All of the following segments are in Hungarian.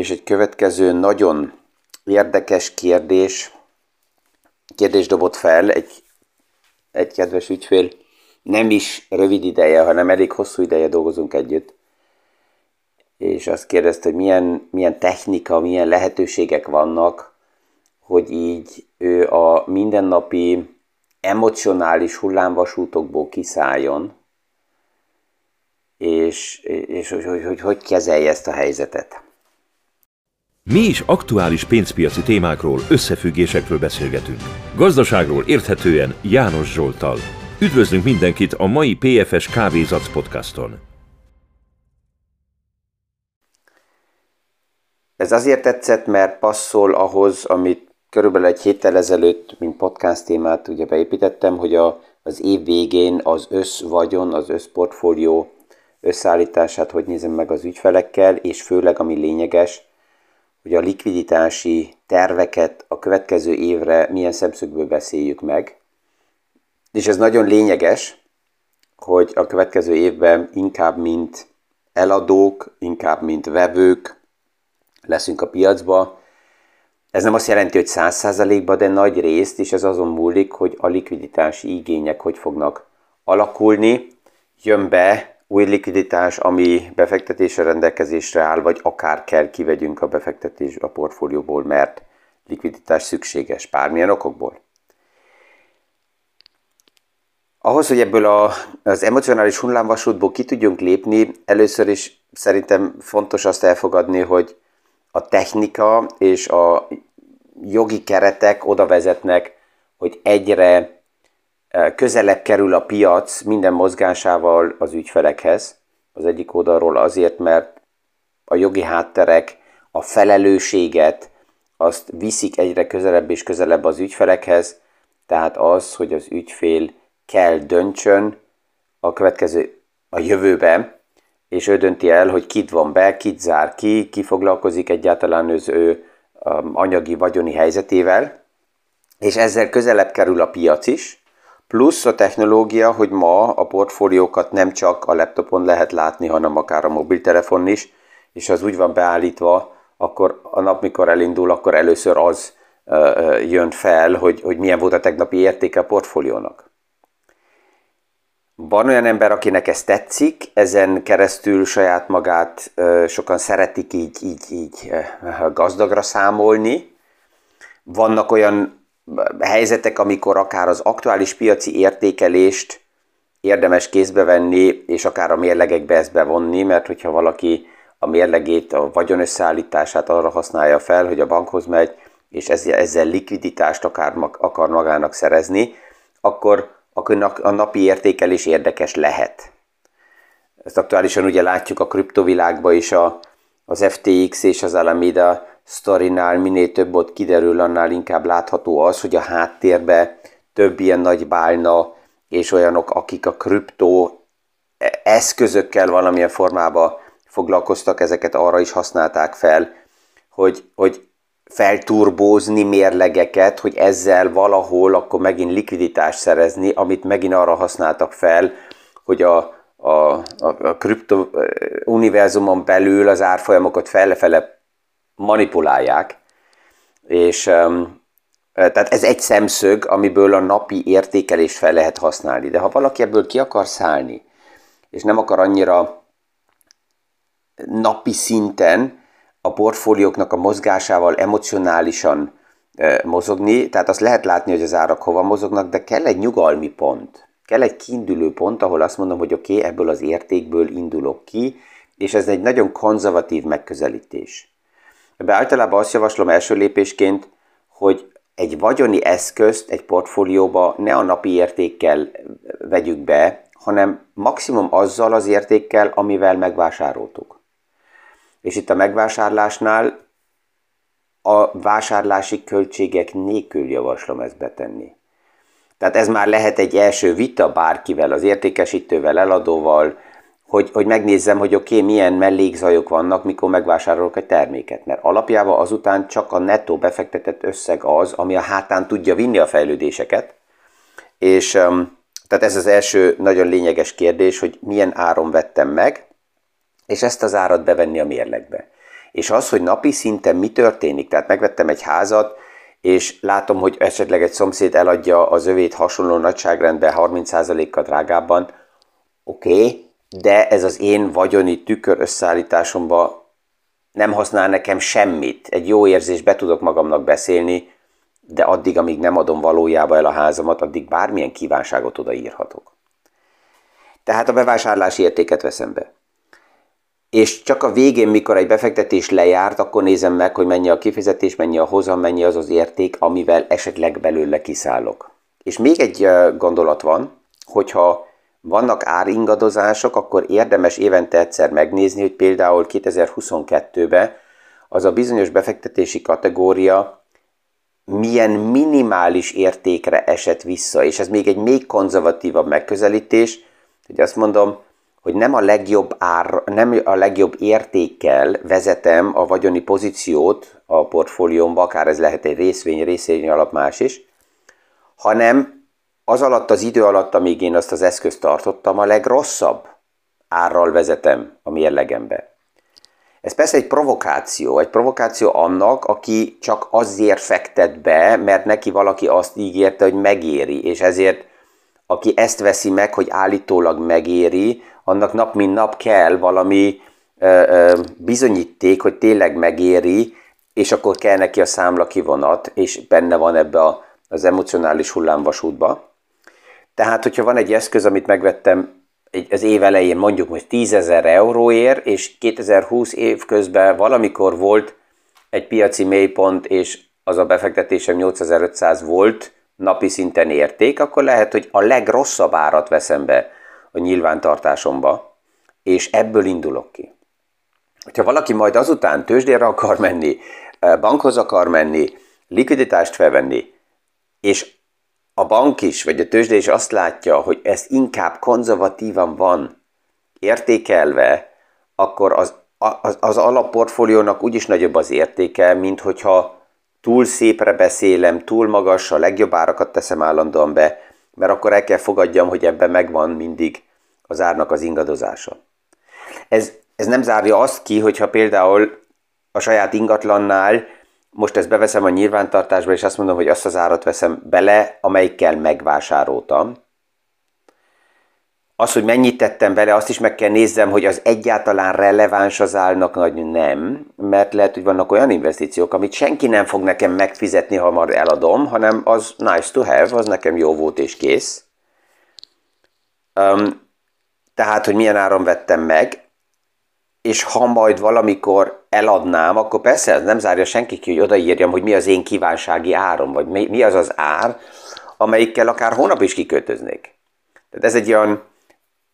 És egy következő nagyon érdekes kérdés, kérdés dobott fel egy, egy kedves ügyfél, nem is rövid ideje, hanem elég hosszú ideje dolgozunk együtt, és azt kérdezte, hogy milyen, milyen technika, milyen lehetőségek vannak, hogy így ő a mindennapi emocionális hullámvasútokból kiszálljon, és, és hogy, hogy, hogy hogy kezelje ezt a helyzetet. Mi is aktuális pénzpiaci témákról, összefüggésekről beszélgetünk. Gazdaságról érthetően János Zsoltal. Üdvözlünk mindenkit a mai PFS Kávézac podcaston. Ez azért tetszett, mert passzol ahhoz, amit körülbelül egy héttel ezelőtt, mint podcast témát ugye beépítettem, hogy a, az év végén az összvagyon, az összportfólió összeállítását hogy nézem meg az ügyfelekkel, és főleg ami lényeges, hogy a likviditási terveket a következő évre milyen szemszögből beszéljük meg. És ez nagyon lényeges, hogy a következő évben inkább mint eladók, inkább mint vevők leszünk a piacba. Ez nem azt jelenti, hogy száz százalékban, de nagy részt, és ez azon múlik, hogy a likviditási igények hogy fognak alakulni. Jön be új likviditás, ami befektetésre rendelkezésre áll, vagy akár kell kivegyünk a befektetés a portfólióból, mert likviditás szükséges bármilyen okokból. Ahhoz, hogy ebből a, az emocionális hullámvasútból ki tudjunk lépni, először is szerintem fontos azt elfogadni, hogy a technika és a jogi keretek oda vezetnek, hogy egyre közelebb kerül a piac minden mozgásával az ügyfelekhez. Az egyik oldalról azért, mert a jogi hátterek a felelősséget azt viszik egyre közelebb és közelebb az ügyfelekhez, tehát az, hogy az ügyfél kell döntsön a következő, a jövőben, és ő dönti el, hogy kit van be, kit zár ki, ki foglalkozik egyáltalán az ő um, anyagi, vagyoni helyzetével, és ezzel közelebb kerül a piac is, Plusz a technológia, hogy ma a portfóliókat nem csak a laptopon lehet látni, hanem akár a mobiltelefon is, és az úgy van beállítva, akkor a nap, mikor elindul, akkor először az jön fel, hogy, hogy milyen volt a tegnapi értéke a portfóliónak. Van olyan ember, akinek ez tetszik, ezen keresztül saját magát sokan szeretik így, így, így gazdagra számolni. Vannak olyan helyzetek, amikor akár az aktuális piaci értékelést érdemes kézbe venni, és akár a mérlegekbe ezt bevonni, mert hogyha valaki a mérlegét, a vagyon összeállítását arra használja fel, hogy a bankhoz megy, és ezzel, likviditást akár, akar magának szerezni, akkor a napi értékelés érdekes lehet. Ezt aktuálisan ugye látjuk a kriptovilágban is a, az FTX és az Alameda sztorinál minél több ott kiderül, annál inkább látható az, hogy a háttérbe több ilyen nagy bálna és olyanok, akik a kriptó eszközökkel valamilyen formában foglalkoztak, ezeket arra is használták fel, hogy, hogy felturbózni mérlegeket, hogy ezzel valahol akkor megint likviditást szerezni, amit megint arra használtak fel, hogy a, a, a, a kripto univerzumon belül az árfolyamokat fele-fele manipulálják, és tehát ez egy szemszög, amiből a napi értékelést fel lehet használni. De ha valaki ebből ki akar szállni, és nem akar annyira napi szinten a portfólióknak a mozgásával emocionálisan mozogni, tehát azt lehet látni, hogy az árak hova mozognak, de kell egy nyugalmi pont. Kell egy kiinduló pont, ahol azt mondom, hogy oké, okay, ebből az értékből indulok ki, és ez egy nagyon konzervatív megközelítés. Ebbe általában azt javaslom első lépésként, hogy egy vagyoni eszközt egy portfólióba ne a napi értékkel vegyük be, hanem maximum azzal az értékkel, amivel megvásároltuk. És itt a megvásárlásnál a vásárlási költségek nélkül javaslom ezt betenni. Tehát ez már lehet egy első vita bárkivel, az értékesítővel, eladóval, hogy, hogy megnézzem, hogy oké, okay, milyen mellékzajok vannak, mikor megvásárolok egy terméket. Mert alapjában azután csak a nettó befektetett összeg az, ami a hátán tudja vinni a fejlődéseket. És tehát ez az első nagyon lényeges kérdés, hogy milyen áron vettem meg, és ezt az árat bevenni a mérlegbe. És az, hogy napi szinten mi történik, tehát megvettem egy házat, és látom, hogy esetleg egy szomszéd eladja az övét hasonló nagyságrendben 30%-kal drágábban, oké, okay, de ez az én vagyoni tükör összeállításomba nem használ nekem semmit. Egy jó érzés, be tudok magamnak beszélni, de addig, amíg nem adom valójába el a házamat, addig bármilyen kívánságot odaírhatok. Tehát a bevásárlási értéket veszem be. És csak a végén, mikor egy befektetés lejárt, akkor nézem meg, hogy mennyi a kifizetés, mennyi a hozam, mennyi az az érték, amivel esetleg belőle kiszállok. És még egy gondolat van, hogyha vannak áringadozások, akkor érdemes évente egyszer megnézni, hogy például 2022-ben az a bizonyos befektetési kategória milyen minimális értékre esett vissza, és ez még egy még konzervatívabb megközelítés, hogy azt mondom, hogy nem a legjobb ár, nem a legjobb értékkel vezetem a vagyoni pozíciót a portfóliómba, akár ez lehet egy részvény, részvény alap más is, hanem az alatt az idő alatt, amíg én azt az eszközt tartottam, a legrosszabb árral vezetem a mérlegembe. Ez persze egy provokáció, egy provokáció annak, aki csak azért fektet be, mert neki valaki azt ígérte, hogy megéri, és ezért aki ezt veszi meg, hogy állítólag megéri, annak nap mint nap kell valami ö, ö, bizonyíték, hogy tényleg megéri, és akkor kell neki a számla kivonat, és benne van ebbe a, az emocionális hullámvasútba. Tehát, hogyha van egy eszköz, amit megvettem az év elején mondjuk most 10 ezer euróért, és 2020 év közben valamikor volt egy piaci mélypont, és az a befektetésem 8500 volt napi szinten érték, akkor lehet, hogy a legrosszabb árat veszem be a nyilvántartásomba, és ebből indulok ki. Hogyha valaki majd azután tőzsdére akar menni, bankhoz akar menni, likviditást felvenni, és a bank is, vagy a tőzsde is azt látja, hogy ez inkább konzervatívan van értékelve, akkor az, az, az alapportfóliónak úgyis nagyobb az értéke, mint hogyha túl szépre beszélem, túl magas, a legjobb árakat teszem állandóan be, mert akkor el kell fogadjam, hogy ebben megvan mindig az árnak az ingadozása. Ez, ez nem zárja azt ki, hogyha például a saját ingatlannál most ezt beveszem a nyilvántartásba, és azt mondom, hogy azt az árat veszem bele, amelyikkel megvásároltam. Az, hogy mennyit tettem bele, azt is meg kell nézzem, hogy az egyáltalán releváns az állnak, nagy nem, mert lehet, hogy vannak olyan investíciók, amit senki nem fog nekem megfizetni, ha már eladom, hanem az nice to have, az nekem jó volt és kész. Um, tehát, hogy milyen áron vettem meg, és ha majd valamikor eladnám, akkor persze nem zárja senki ki, hogy odaírjam, hogy mi az én kívánsági árom, vagy mi, az az ár, amelyikkel akár hónap is kikötöznék. Tehát ez egy olyan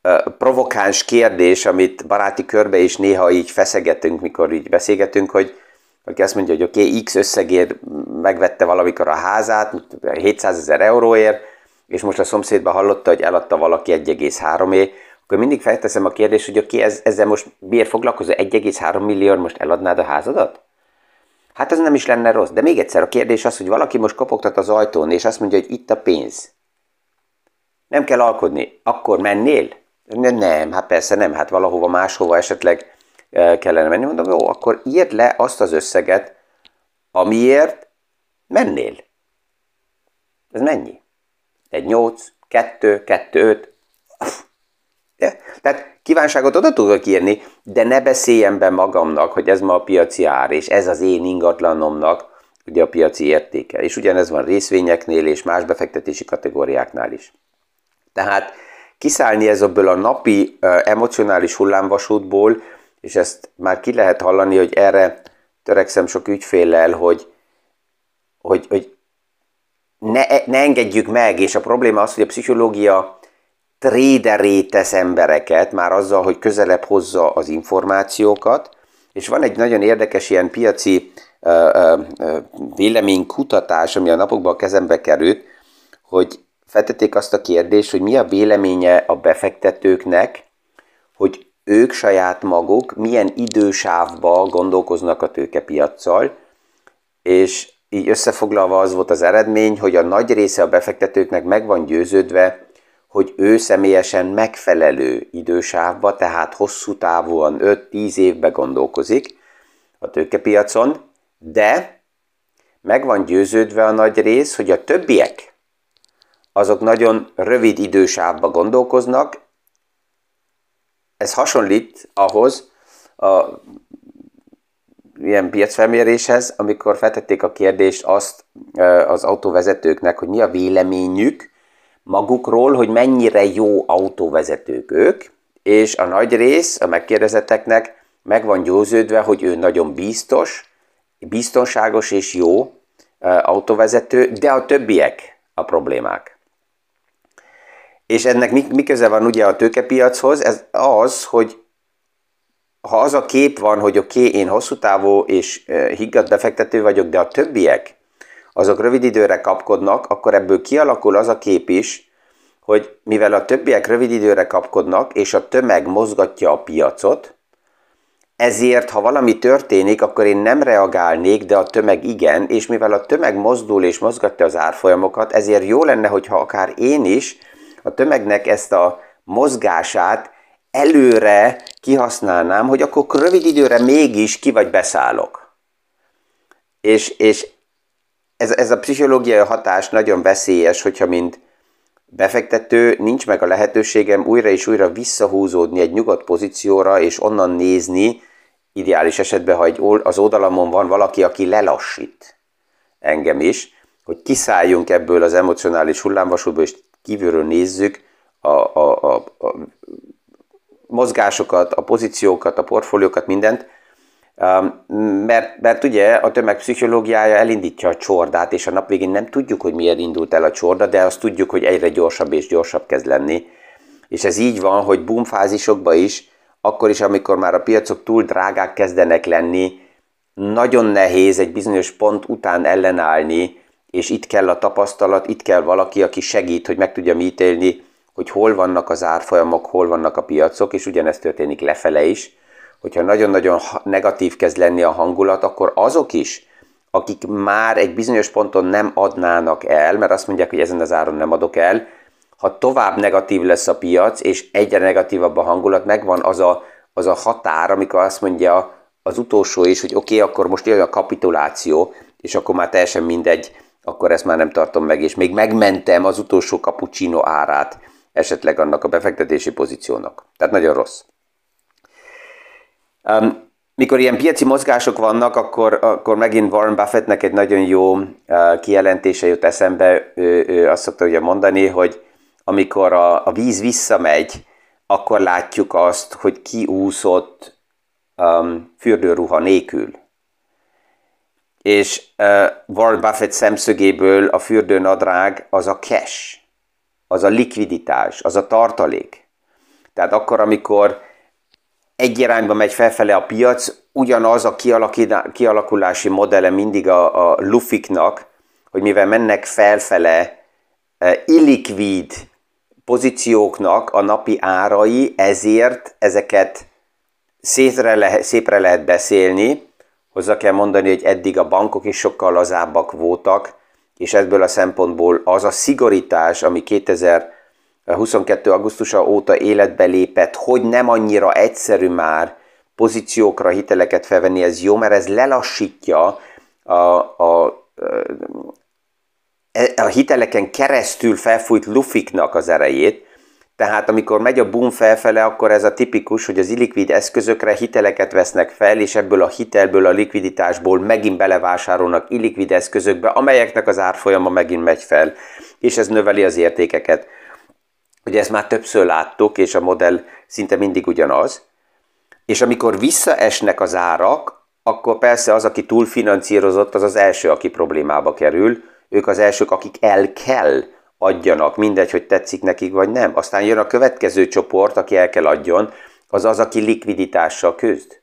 uh, provokáns kérdés, amit baráti körbe is néha így feszegetünk, mikor így beszélgetünk, hogy aki azt mondja, hogy oké, okay, X összegért megvette valamikor a házát, 700 ezer euróért, és most a szomszédban hallotta, hogy eladta valaki 1,3 ért, akkor mindig felteszem a kérdést, hogy oké, ez, ezzel most miért foglalkozol? 1,3 millió most eladnád a házadat? Hát ez nem is lenne rossz. De még egyszer a kérdés az, hogy valaki most kopogtat az ajtón, és azt mondja, hogy itt a pénz. Nem kell alkodni. Akkor mennél? Nem, nem, hát persze nem, hát valahova máshova esetleg e, kellene menni. Mondom, jó, akkor írd le azt az összeget, amiért mennél. Ez mennyi? Egy 8, 2, 2, 5, Ja? Tehát kívánságot oda tudok írni, de ne beszéljem be magamnak, hogy ez ma a piaci ár, és ez az én ingatlanomnak ugye a piaci értéke. És ugyanez van részvényeknél és más befektetési kategóriáknál is. Tehát kiszállni ebből a napi emocionális hullámvasútból, és ezt már ki lehet hallani, hogy erre törekszem sok ügyféllel, hogy, hogy, hogy ne, ne engedjük meg, és a probléma az, hogy a pszichológia tréderé tesz embereket, már azzal, hogy közelebb hozza az információkat, és van egy nagyon érdekes ilyen piaci uh, uh, véleménykutatás, ami a napokban a kezembe került, hogy feltették azt a kérdést, hogy mi a véleménye a befektetőknek, hogy ők saját maguk milyen idősávba gondolkoznak a tőkepiacsal, és így összefoglalva az volt az eredmény, hogy a nagy része a befektetőknek meg van győződve, hogy ő személyesen megfelelő idősávba, tehát hosszú távúan 5-10 évbe gondolkozik, a tőkepiacon, de meg van győződve a nagy rész, hogy a többiek, azok nagyon rövid idősávba gondolkoznak. Ez hasonlít ahhoz a ilyen piacfelméréshez, amikor feltették a kérdést azt az autóvezetőknek, hogy mi a véleményük magukról, hogy mennyire jó autóvezetők ők, és a nagy rész a megkérdezetteknek meg van győződve, hogy ő nagyon biztos, biztonságos és jó autóvezető, de a többiek a problémák. És ennek mi, mi köze van ugye a tőkepiachoz? Ez az, hogy ha az a kép van, hogy oké, okay, én hosszú távú és higgadt befektető vagyok, de a többiek, azok rövid időre kapkodnak, akkor ebből kialakul az a kép is, hogy mivel a többiek rövid időre kapkodnak, és a tömeg mozgatja a piacot, ezért, ha valami történik, akkor én nem reagálnék, de a tömeg igen, és mivel a tömeg mozdul és mozgatja az árfolyamokat, ezért jó lenne, hogyha akár én is a tömegnek ezt a mozgását előre kihasználnám, hogy akkor rövid időre mégis ki vagy beszállok. És, és ez, ez a pszichológiai hatás nagyon veszélyes, hogyha mint befektető nincs meg a lehetőségem újra és újra visszahúzódni egy nyugodt pozícióra, és onnan nézni, ideális esetben, ha egy, az oldalamon van valaki, aki lelassít engem is, hogy kiszálljunk ebből az emocionális hullámvasútból, és kívülről nézzük a, a, a, a mozgásokat, a pozíciókat, a portfóliókat, mindent, mert, mert ugye a tömegpszichológiája elindítja a csordát, és a nap végén nem tudjuk, hogy miért indult el a csorda, de azt tudjuk, hogy egyre gyorsabb és gyorsabb kezd lenni. És ez így van, hogy boomfázisokban is, akkor is, amikor már a piacok túl drágák kezdenek lenni, nagyon nehéz egy bizonyos pont után ellenállni, és itt kell a tapasztalat, itt kell valaki, aki segít, hogy meg tudja mítélni, hogy hol vannak az árfolyamok, hol vannak a piacok, és ugyanezt történik lefele is. Hogyha nagyon-nagyon negatív kezd lenni a hangulat, akkor azok is, akik már egy bizonyos ponton nem adnának el, mert azt mondják, hogy ezen az áron nem adok el, ha tovább negatív lesz a piac, és egyre negatívabb a hangulat, megvan az a, az a határ, amikor azt mondja az utolsó is, hogy oké, okay, akkor most jön a kapituláció, és akkor már teljesen mindegy, akkor ezt már nem tartom meg, és még megmentem az utolsó cappuccino árát esetleg annak a befektetési pozíciónak. Tehát nagyon rossz. Um, mikor ilyen piaci mozgások vannak, akkor, akkor megint Warren Buffettnek egy nagyon jó uh, kijelentése jut eszembe. Ő, ő azt szokta ugye mondani, hogy amikor a, a víz visszamegy, akkor látjuk azt, hogy kiúszott um, fürdőruha nélkül. És uh, Warren Buffett szemszögéből a fürdőnadrág az a cash az a likviditás, az a tartalék. Tehát akkor, amikor egy irányba megy felfele a piac, ugyanaz a kialakulási modelle mindig a, a lufiknak, hogy mivel mennek felfele e, illikvid pozícióknak a napi árai, ezért ezeket szétre lehet, szépre lehet beszélni. Hozzá kell mondani, hogy eddig a bankok is sokkal lazábbak voltak, és ebből a szempontból az a szigorítás, ami 2022. augusztusa óta életbe lépett, hogy nem annyira egyszerű már pozíciókra hiteleket felvenni, ez jó, mert ez lelassítja a, a, a hiteleken keresztül felfújt lufiknak az erejét, tehát amikor megy a boom felfele, akkor ez a tipikus, hogy az illikvid eszközökre hiteleket vesznek fel, és ebből a hitelből, a likviditásból megint belevásárolnak illikvid eszközökbe, amelyeknek az árfolyama megint megy fel, és ez növeli az értékeket. Ugye ezt már többször láttuk, és a modell szinte mindig ugyanaz. És amikor visszaesnek az árak, akkor persze az, aki túlfinanszírozott, az az első, aki problémába kerül. Ők az elsők, akik el kell adjanak, mindegy, hogy tetszik nekik vagy nem. Aztán jön a következő csoport, aki el kell adjon, az az, aki likviditással küzd.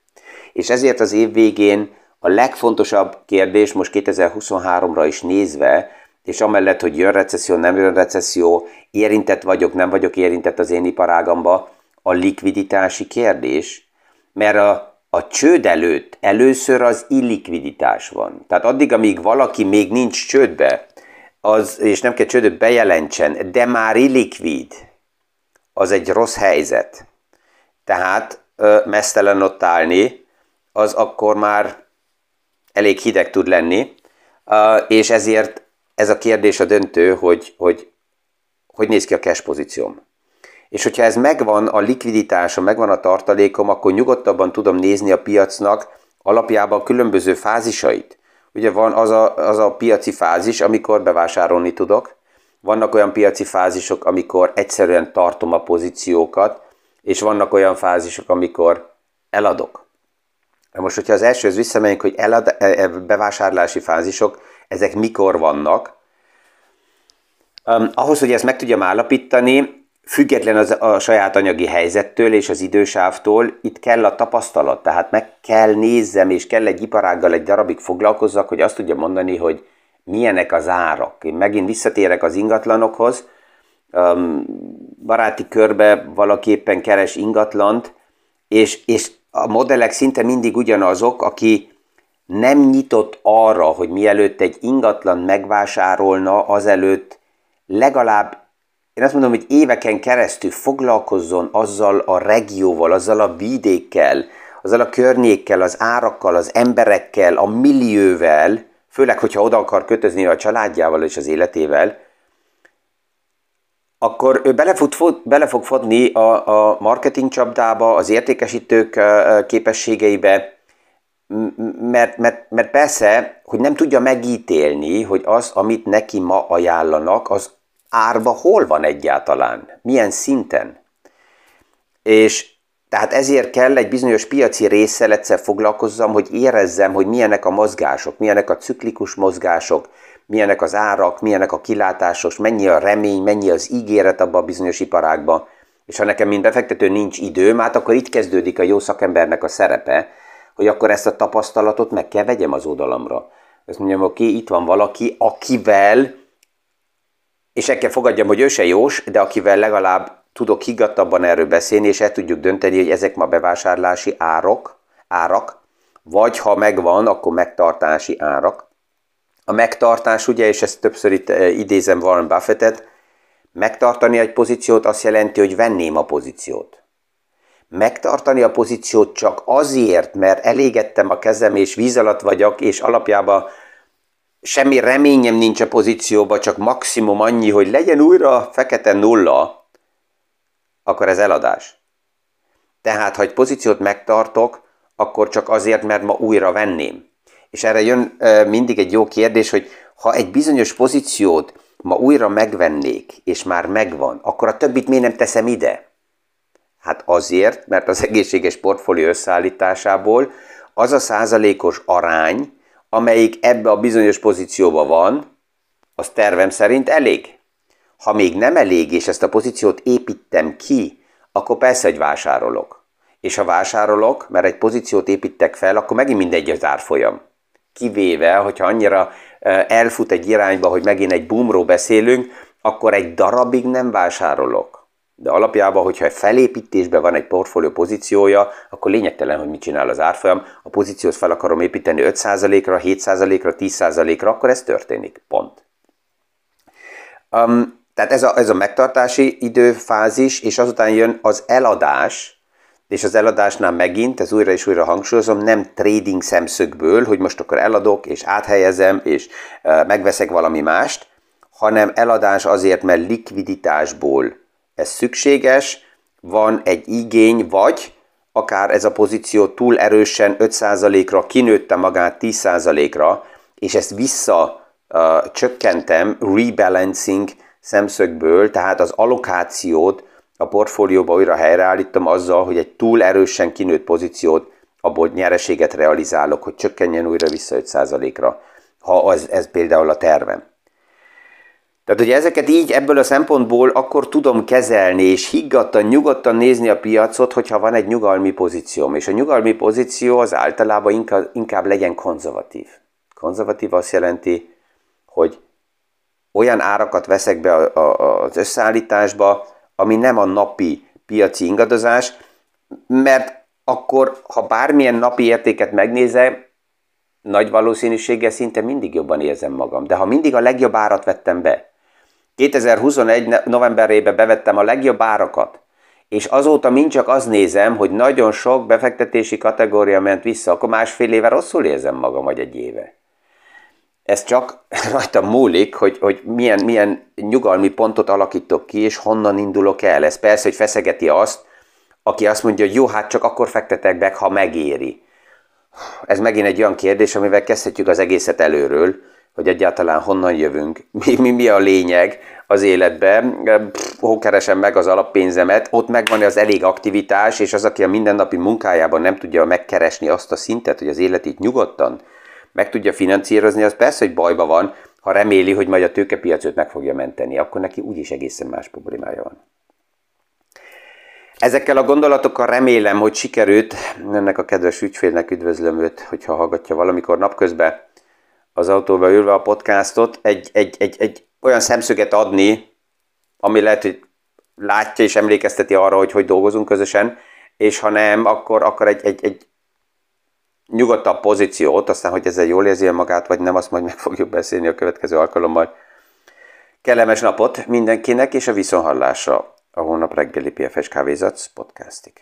És ezért az év végén a legfontosabb kérdés most 2023-ra is nézve, és amellett, hogy jön recesszió, nem jön recesszió, érintett vagyok, nem vagyok érintett az én iparágamba, a likviditási kérdés, mert a, a csőd előtt először az illikviditás van. Tehát addig, amíg valaki még nincs csődbe, az, és nem kell csődöt bejelentsen, de már illikvid, az egy rossz helyzet. Tehát mesztelen ott állni, az akkor már elég hideg tud lenni, és ezért ez a kérdés a döntő, hogy hogy, hogy néz ki a cash pozícióm. És hogyha ez megvan, a likviditása, megvan a tartalékom, akkor nyugodtabban tudom nézni a piacnak alapjában különböző fázisait. Ugye van az a, az a piaci fázis, amikor bevásárolni tudok, vannak olyan piaci fázisok, amikor egyszerűen tartom a pozíciókat, és vannak olyan fázisok, amikor eladok. Na most, hogyha az elsőhöz visszamegyünk, hogy elad, e, e, bevásárlási fázisok, ezek mikor vannak, um, ahhoz, hogy ezt meg tudjam állapítani, független az, a saját anyagi helyzettől és az idősávtól, itt kell a tapasztalat, tehát meg kell nézzem, és kell egy iparággal egy darabig foglalkozzak, hogy azt tudja mondani, hogy milyenek az árak. Én megint visszatérek az ingatlanokhoz, um, baráti körbe valaki éppen keres ingatlant, és, és a modellek szinte mindig ugyanazok, aki nem nyitott arra, hogy mielőtt egy ingatlan megvásárolna, azelőtt legalább én azt mondom, hogy éveken keresztül foglalkozzon azzal a regióval, azzal a vidékkel, azzal a környékkel, az árakkal, az emberekkel, a millióvel, főleg, hogyha oda akar kötözni a családjával és az életével, akkor ő bele fog, bele fog fotni a, a marketing csapdába, az értékesítők képességeibe, mert, mert, mert persze, hogy nem tudja megítélni, hogy az, amit neki ma ajánlanak, az árba hol van egyáltalán, milyen szinten. És tehát ezért kell egy bizonyos piaci résszel egyszer foglalkozzam, hogy érezzem, hogy milyenek a mozgások, milyenek a ciklikus mozgások, milyenek az árak, milyenek a kilátásos, mennyi a remény, mennyi az ígéret abban a bizonyos iparágban. És ha nekem, mint befektető nincs időm, hát akkor itt kezdődik a jó szakembernek a szerepe, hogy akkor ezt a tapasztalatot meg kell vegyem az oldalamra. Azt mondjam, oké, itt van valaki, akivel és el kell fogadjam, hogy ő se jós, de akivel legalább tudok higgadtabban erről beszélni, és el tudjuk dönteni, hogy ezek ma bevásárlási árok, árak, vagy ha megvan, akkor megtartási árak. A megtartás, ugye, és ezt többször itt eh, idézem Warren Buffettet, megtartani egy pozíciót azt jelenti, hogy venném a pozíciót. Megtartani a pozíciót csak azért, mert elégettem a kezem, és víz alatt vagyok, és alapjában semmi reményem nincs a pozícióba, csak maximum annyi, hogy legyen újra fekete nulla, akkor ez eladás. Tehát, ha egy pozíciót megtartok, akkor csak azért, mert ma újra venném. És erre jön mindig egy jó kérdés, hogy ha egy bizonyos pozíciót ma újra megvennék, és már megvan, akkor a többit miért nem teszem ide? Hát azért, mert az egészséges portfólió összeállításából az a százalékos arány, amelyik ebbe a bizonyos pozícióba van, az tervem szerint elég. Ha még nem elég, és ezt a pozíciót építem ki, akkor persze, hogy vásárolok. És ha vásárolok, mert egy pozíciót építek fel, akkor megint mindegy az árfolyam. Kivéve, hogyha annyira elfut egy irányba, hogy megint egy boomról beszélünk, akkor egy darabig nem vásárolok. De alapjában, hogyha felépítésben van egy portfólió pozíciója, akkor lényegtelen, hogy mit csinál az árfolyam. A pozíciót fel akarom építeni 5%-ra, 7%-ra, 10%-ra, akkor ez történik. Pont. Um, tehát ez a, ez a megtartási időfázis, és azután jön az eladás, és az eladásnál megint, ez újra és újra hangsúlyozom, nem trading szemszögből, hogy most akkor eladok, és áthelyezem, és uh, megveszek valami mást, hanem eladás azért, mert likviditásból ez szükséges, van egy igény, vagy akár ez a pozíció túl erősen 5%-ra kinőtte magát 10%-ra, és ezt vissza uh, csökkentem rebalancing szemszögből, tehát az allokációt a portfólióba újra helyreállítom azzal, hogy egy túl erősen kinőtt pozíciót, abból nyereséget realizálok, hogy csökkenjen újra vissza 5%-ra, ha az, ez például a tervem. Tehát, hogy ezeket így ebből a szempontból akkor tudom kezelni, és higgadtan, nyugodtan nézni a piacot, hogyha van egy nyugalmi pozícióm. És a nyugalmi pozíció az általában inkább, inkább legyen konzervatív. Konzervatív azt jelenti, hogy olyan árakat veszek be az összeállításba, ami nem a napi piaci ingadozás, mert akkor, ha bármilyen napi értéket megnézem, nagy valószínűséggel szinte mindig jobban érzem magam. De ha mindig a legjobb árat vettem be, 2021 novemberében bevettem a legjobb árakat, és azóta mind csak azt nézem, hogy nagyon sok befektetési kategória ment vissza, akkor másfél éve rosszul érzem magam, vagy egy éve. Ez csak rajtam múlik, hogy, hogy milyen, milyen nyugalmi pontot alakítok ki, és honnan indulok el. Ez persze, hogy feszegeti azt, aki azt mondja, hogy jó, hát csak akkor fektetek be, ha megéri. Ez megint egy olyan kérdés, amivel kezdhetjük az egészet előről, hogy egyáltalán honnan jövünk, mi, mi, mi a lényeg az életben, hol keresem meg az alappénzemet, ott megvan az elég aktivitás, és az, aki a mindennapi munkájában nem tudja megkeresni azt a szintet, hogy az életét nyugodtan meg tudja finanszírozni, az persze, hogy bajba van, ha reméli, hogy majd a tőkepiacot meg fogja menteni, akkor neki úgyis egészen más problémája van. Ezekkel a gondolatokkal remélem, hogy sikerült. Ennek a kedves ügyfélnek üdvözlöm őt, hogyha hallgatja valamikor napközben az autóba ülve a podcastot, egy, egy, egy, egy olyan szemszöget adni, ami lehet, hogy látja és emlékezteti arra, hogy hogy dolgozunk közösen, és ha nem, akkor, akkor egy, egy, egy nyugodtabb pozíciót, aztán, hogy ezzel jól érzi magát, vagy nem, azt majd meg fogjuk beszélni a következő alkalommal. Kellemes napot mindenkinek, és a viszonhallásra a hónap reggeli PFS Kávézatsz podcastig.